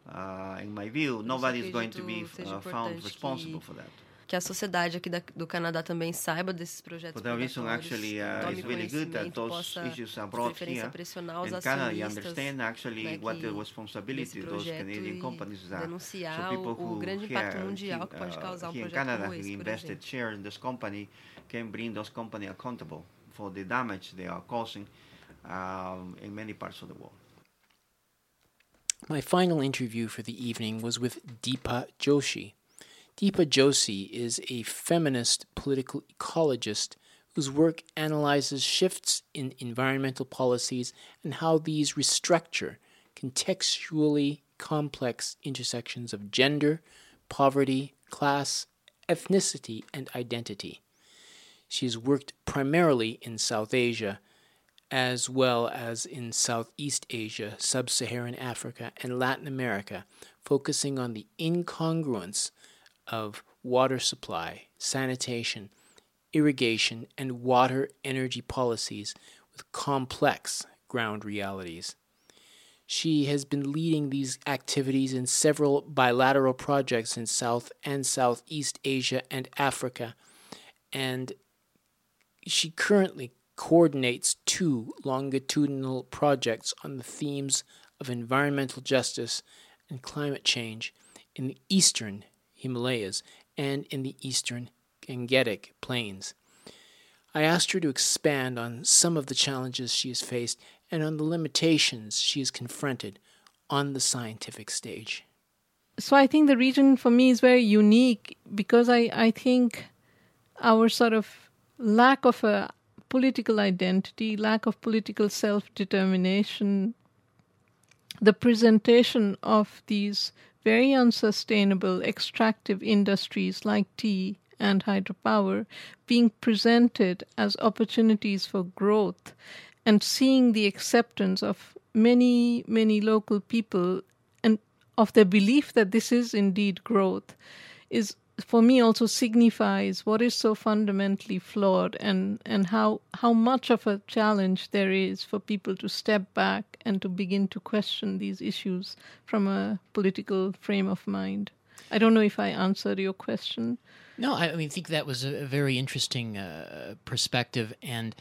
uh, in my view, nobody is going to be uh, found responsible for that. Que a sociedade aqui da, do Canadá também saiba desses projetos that reason, actually, uh, it's really good that those issues are brought here. And Canada understand actually né, what the responsibility those Canadian companies are. Denunciar so people o, who grande impacto mundial que pode causar um here in projeto Canada como esse, who invested share in this company can bring those company accountable for the damage they are causing um, in many parts of the world. My final interview for the evening was with Deepa Joshi. Deepa Joshi is a feminist political ecologist whose work analyzes shifts in environmental policies and how these restructure contextually complex intersections of gender, poverty, class, ethnicity, and identity. She has worked primarily in South Asia as well as in Southeast Asia, Sub Saharan Africa, and Latin America, focusing on the incongruence of water supply, sanitation, irrigation, and water energy policies with complex ground realities. She has been leading these activities in several bilateral projects in South and Southeast Asia and Africa, and she currently coordinates two longitudinal projects on the themes of environmental justice and climate change in the eastern Himalayas and in the eastern Gangetic Plains. I asked her to expand on some of the challenges she has faced and on the limitations she has confronted on the scientific stage. So I think the region for me is very unique because I, I think our sort of lack of a political identity, lack of political self determination, the presentation of these very unsustainable extractive industries like tea and hydropower being presented as opportunities for growth and seeing the acceptance of many, many local people and of their belief that this is indeed growth is for me also signifies what is so fundamentally flawed and, and how how much of a challenge there is for people to step back and to begin to question these issues from a political frame of mind. I don't know if I answered your question. No, I, mean, I think that was a, very interesting uh, perspective, and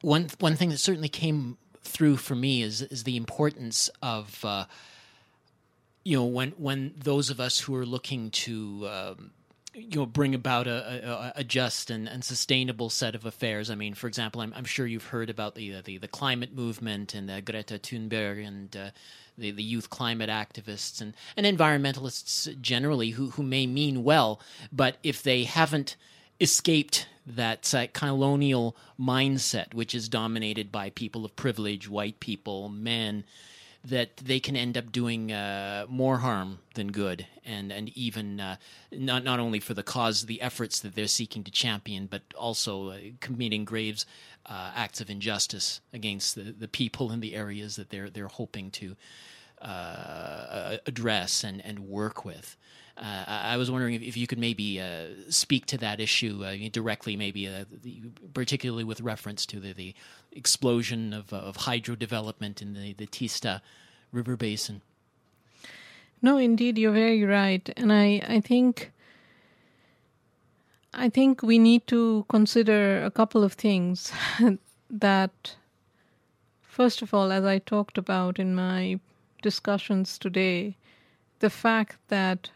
one one thing that certainly came through for me is is the importance of. Uh, you know when when those of us who are looking to um, you know bring about a, a, a just and, and, sustainable set of affairs. I mean, for example, I'm, I'm sure you've heard about the the, the climate movement and uh, Greta Thunberg and uh, the the youth climate activists and, and environmentalists generally who who may mean well, but if they haven't escaped that uh, colonial mindset, which is dominated by people of privilege, white people, men that they can end up doing uh, more harm than good, and and even uh, not not only for the cause, the efforts that they're seeking to champion, but also uh, committing graves uh, acts of injustice against the, the people in the areas that they're they're hoping to uh, address and and work with. Uh, I was wondering if, if, you could maybe uh, speak to that issue uh, directly, maybe the, particularly with reference to the, the explosion of, of hydro development in the, the Tista River Basin. No, indeed, you're very right, and I, I think I think we need to consider a couple of things that first of all, as I talked about in my discussions today the fact that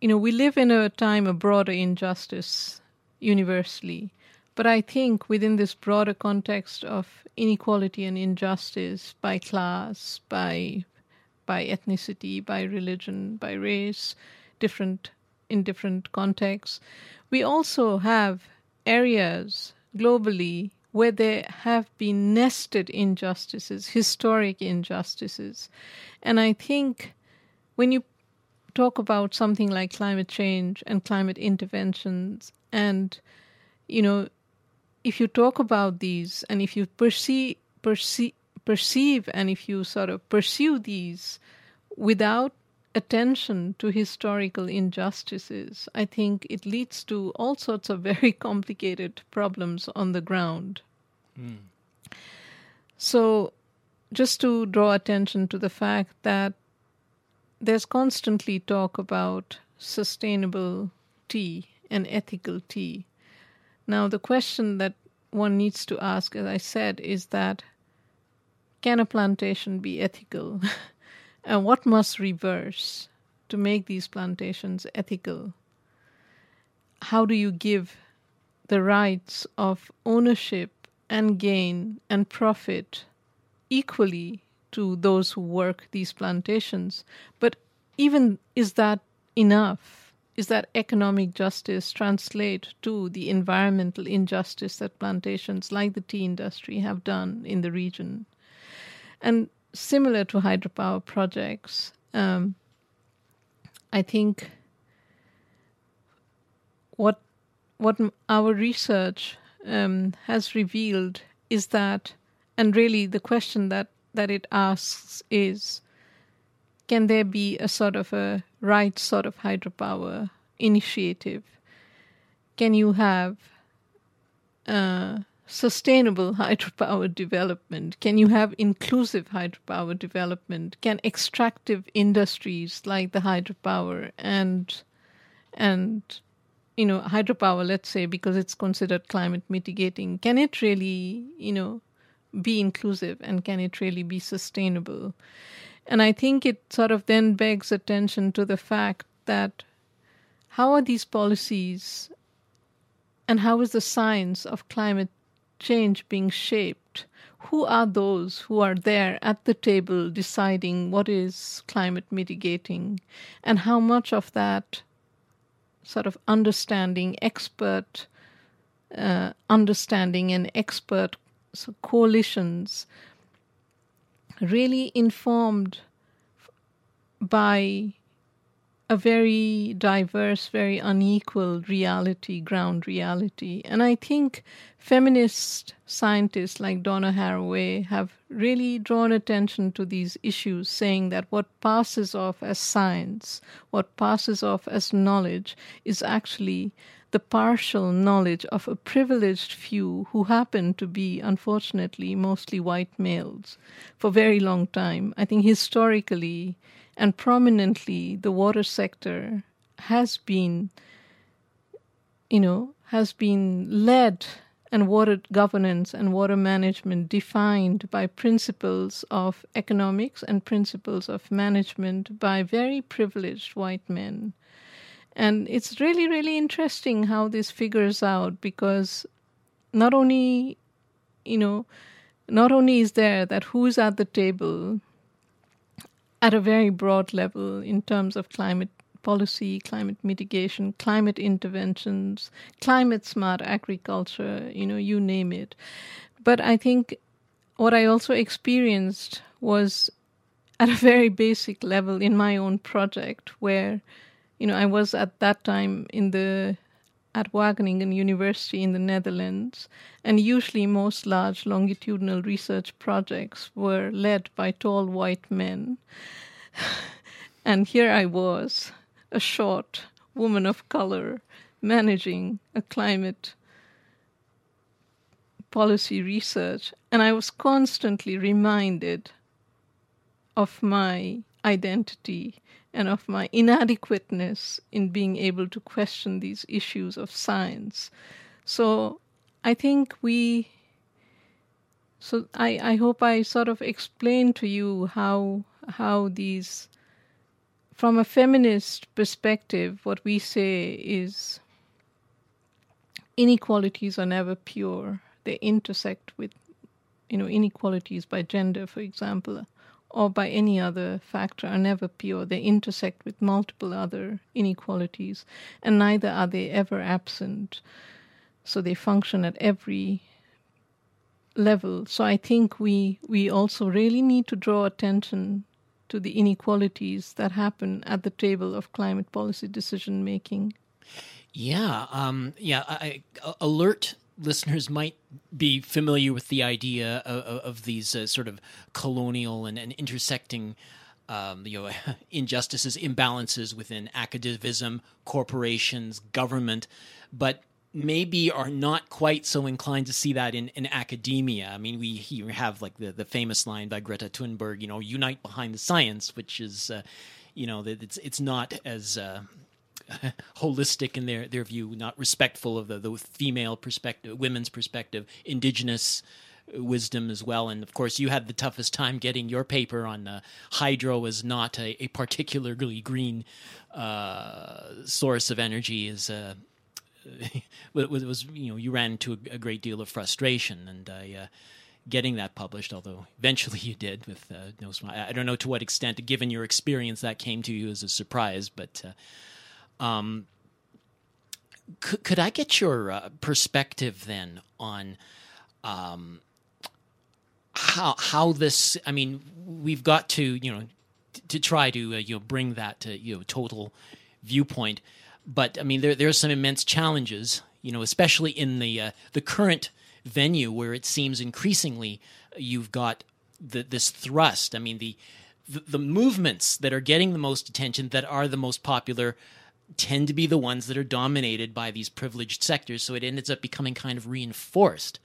you know we live in a time of broader injustice universally but i think within this broader context of inequality and injustice by class by by ethnicity by religion by race different in different contexts we also have areas globally where there have been nested injustices, historic injustices. And I think when you talk about something like climate change and climate interventions, and, you know, if you talk about these and if you perceive, perceive, perceive and if you sort of pursue these without attention to historical injustices, I think it leads to all sorts of very complicated problems on the ground. Mm. So, just to draw attention to the fact that there's constantly talk about sustainable tea and ethical tea. Now, the question that one needs to ask, as I said, is that can a plantation be ethical? and what must reverse to make these plantations ethical? How do you give the rights of ownership and gain and profit equally to those who work these plantations? But even is that enough? Is that economic justice translate to the environmental injustice that plantations like the tea industry have done in the region? And similar to hydropower projects, um, I think what what our research um, has revealed is that, and really the question that that it asks is, can there be a sort of a right sort of hydropower initiative? Can you have uh, sustainable hydropower development? Can you have inclusive hydropower development? Can extractive industries like the hydropower and and you know hydropower, let's say, because it's considered climate mitigating, can it really you know be inclusive and can it really be sustainable? And I think it sort of then begs attention to the fact that how are these policies and how is the science of climate change being shaped, who are those who are there at the table deciding what is climate mitigating and how much of that sort of understanding, expert uh, understanding, and expert so coalitions really informed by a very diverse, very unequal reality, ground reality. And I think feminist scientists like Donna Haraway have really drawn attention to these issues, saying that what passes off as science, what passes off as knowledge, is actually the partial knowledge of a privileged few who happen to be, unfortunately, mostly white males for a very long time. I think historically, and prominently the water sector has been you know has been led and water governance and water management defined by principles of economics and principles of management by very privileged white men and it's really really interesting how this figures out because not only you know not only is there that who's at the table at a very broad level in terms of climate policy, climate mitigation, climate interventions, climate smart agriculture, you know, you name it. But I think what I also experienced was at a very basic level in my own project where you know I was at that time in the at Wageningen University in the Netherlands, and usually most large longitudinal research projects were led by tall white men. and here I was, a short woman of color, managing a climate policy research, and I was constantly reminded of my identity and of my inadequateness in being able to question these issues of science. So I think we so I, I hope I sort of explained to you how how these from a feminist perspective, what we say is inequalities are never pure. They intersect with, you know, inequalities by gender, for example, or by any other factor are never pure. They intersect with multiple other inequalities, and neither are they ever absent. So they function at every level. So I think we we also really need to draw attention to the inequalities that happen at the table of climate policy decision making. Yeah, um, yeah. I, I, alert listeners might be familiar with the idea of, of these uh, sort of colonial and, and intersecting. Um, you know, injustices, imbalances within academicism, corporations, government, but maybe are not quite so inclined to see that in, in academia. I mean, we have like the, the famous line by Greta Thunberg, you know, unite behind the science, which is, uh, you know, it's it's not as uh, holistic in their, their view, not respectful of the, the female perspective, women's perspective, indigenous wisdom as well. And of course, you had the toughest time getting your paper on uh, hydro as not a, a particularly green uh, source of energy is uh, it was you know you ran into a, a great deal of frustration and uh, getting that published. Although eventually you did with uh, no I don't know to what extent, given your experience, that came to you as a surprise. But uh, um, could, could I get your uh, perspective then on? Um, how how this I mean we've got to you know t- to try to uh, you know bring that to you know total viewpoint but I mean, there there are some immense challenges, you know, especially in the uh, the current venue where it seems increasingly you've got the, this thrust. I mean, the, the the movements that are getting the most attention, that are the most popular, tend to be the ones that are dominated by these privileged sectors. So it ends up becoming kind of reinforced.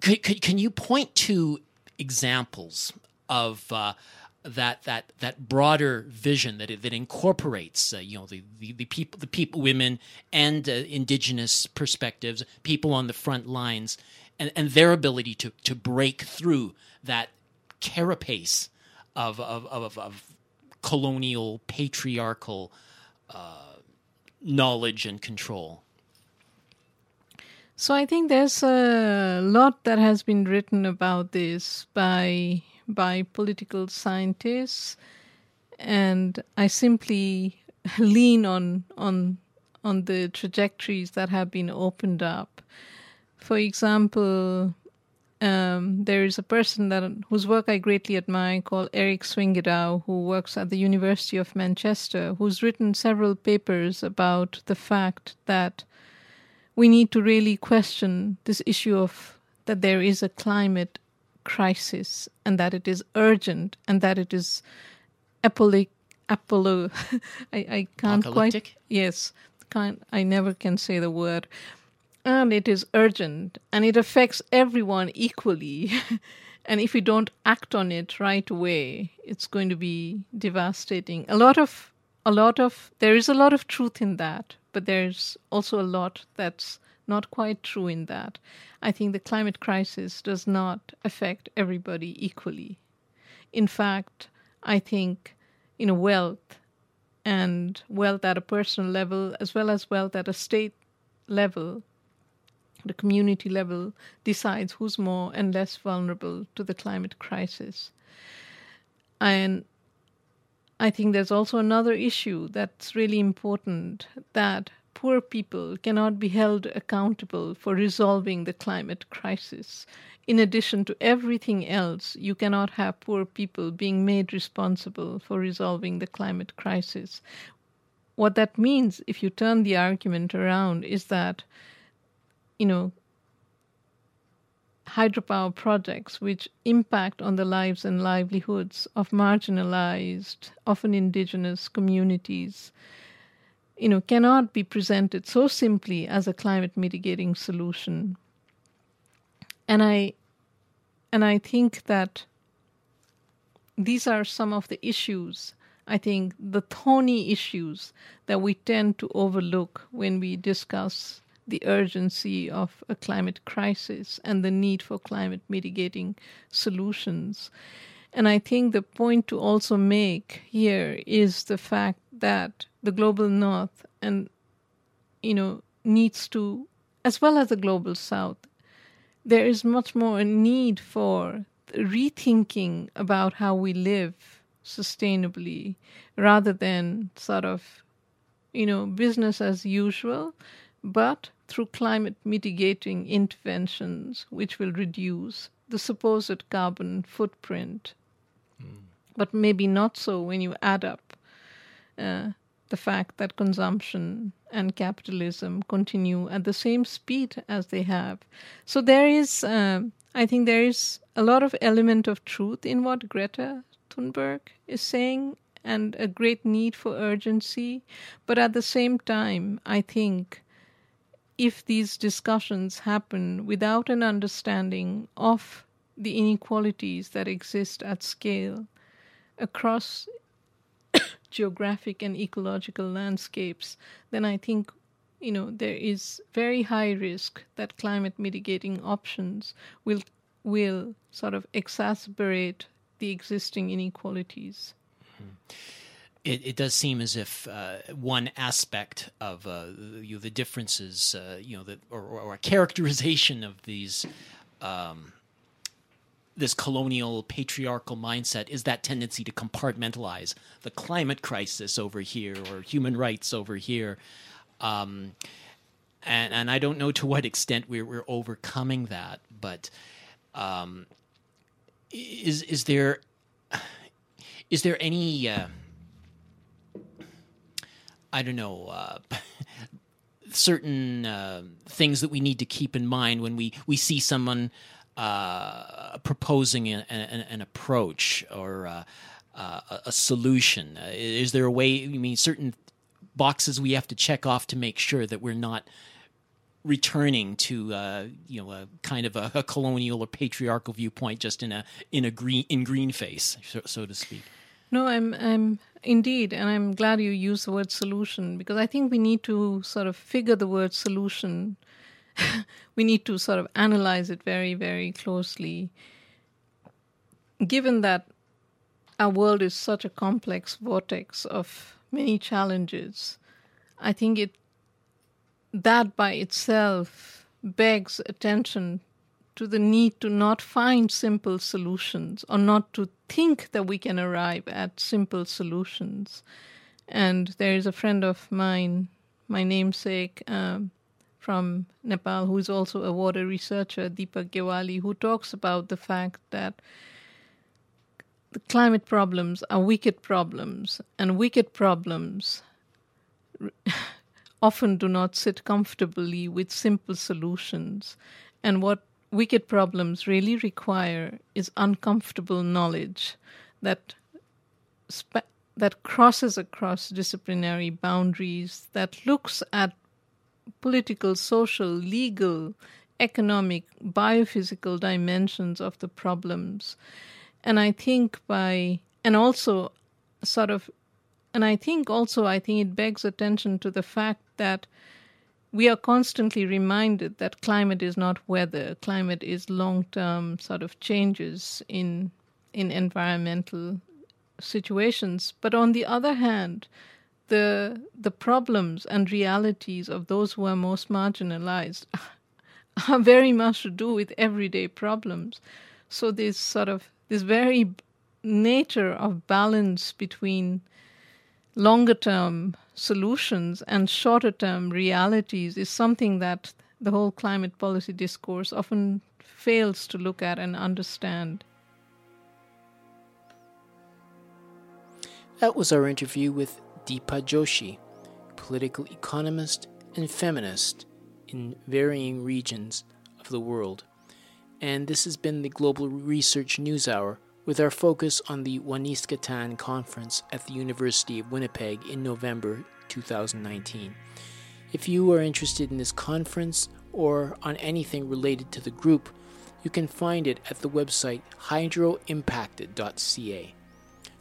Could, could, can you point to examples of uh, that that that broader vision that that incorporates uh, you know the, the, the people the people women and uh, indigenous perspectives people on the front lines and, and their ability to to break through that carapace of of of, of colonial patriarchal uh, knowledge and control so I think there's a lot that has been written about this by by political scientists, and I simply lean on on on the trajectories that have been opened up. For example, um, there is a person that whose work I greatly admire called Eric Swyngedouw, who works at the University of Manchester, who's written several papers about the fact that we need to really question this issue of that there is a climate crisis and that it is urgent and that it is apolo apollo I, I can't quite yes. Can't I never can say the word and it is urgent and it affects everyone equally and if we don't act on it right away it's going to be devastating a lot of a lot of there is a lot of truth in that but there's also a lot that's not quite true in that. I think the climate crisis does not affect everybody equally. In fact, I think you know wealth and wealth at a personal level as well as wealth at a state level the community level decides who's more and less vulnerable to the climate crisis. And I think there's also another issue that's really important that poor people cannot be held accountable for resolving the climate crisis. In addition to everything else, you cannot have poor people being made responsible for resolving the climate crisis. What that means, if you turn the argument around, is that, you know, hydropower projects which impact on the lives and livelihoods of marginalized, often indigenous communities you know, cannot be presented so simply as a climate mitigating solution. And I and I think that these are some of the issues, I think the thorny issues that we tend to overlook when we discuss the urgency of a climate crisis and the need for climate mitigating solutions. And I think the point to also make here is the fact that the global north and you know needs to as well as the global south there is much more a need for rethinking about how we live sustainably rather than sort of you know business as usual but through climate mitigating interventions which will reduce the supposed carbon footprint mm. but maybe not so when you add up uh, the fact that consumption and capitalism continue at the same speed as they have. So there is, uh, I think, there is a lot of element of truth in what Greta Thunberg is saying, and a great need for urgency. But at the same time, I think if these discussions happen without an understanding of the inequalities that exist at scale across geographic and ecological landscapes, then I think you know there is very high risk that climate mitigating options will will sort of exacerbate the existing inequalities. Mm-hmm. It, it, does seem as if uh, one aspect of uh, you know, the differences, uh, you know, or, or, a characterization of these um, this colonial patriarchal mindset is that tendency to compartmentalize the climate crisis over here or human rights over here. Um, and, and I don't know to what extent we're, we're overcoming that, but um, is is there is there any uh, I don't know uh, certain uh, things that we need to keep in mind when we we see someone uh, proposing an, an, an, approach or uh, uh, a solution? Uh, is there a way? I mean, certain boxes we have to check off to make sure that we're not returning to uh, you know a kind of a, a, colonial or patriarchal viewpoint just in a in a green in green face so, so to speak no i'm i'm indeed and i'm glad you use the word solution because i think we need to sort of figure the word solution we need to sort of analyze it very, very closely. Given that our world is such a complex vortex of many challenges, I think it that by itself begs attention to the need to not find simple solutions or not to think that we can arrive at simple solutions. And there is a friend of mine, my namesake, um, from Nepal, who is also a water researcher, Dipak Gyawali, who talks about the fact that the climate problems are wicked problems, and wicked problems often do not sit comfortably with simple solutions. And what wicked problems really require is uncomfortable knowledge that that crosses across disciplinary boundaries, that looks at political, social, legal, economic, biophysical dimensions of the problems. And I think by, and also sort of, and I think also, I think it begs attention to the fact that we are constantly reminded that climate is not weather, climate is long term sort of changes in, in environmental situations. But on the other hand, the the problems and realities of those who are most marginalized are very much to do with everyday problems. So this sort of this very nature of balance between longer term solutions and shorter term realities is something that the whole climate policy discourse often fails to look at and understand. That was our interview with Deepa Joshi, political economist and feminist in varying regions of the world. And this has been the Global Research News Hour with our focus on the Waniskatan Conference at the University of Winnipeg in November 2019. If you are interested in this conference or on anything related to the group, you can find it at the website hydroimpacted.ca.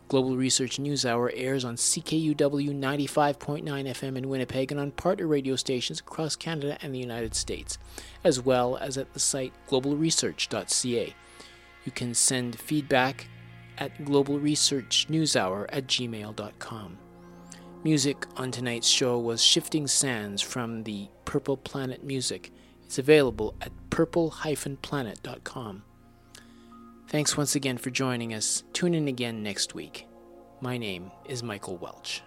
Global Research News Hour airs on CKUW 95.9 FM in Winnipeg and on partner radio stations across Canada and the United States, as well as at the site globalresearch.ca. You can send feedback at globalresearchnewshour at gmail.com. Music on tonight's show was Shifting Sands from the Purple Planet Music. It's available at purple-planet.com. Thanks once again for joining us. Tune in again next week. My name is Michael Welch.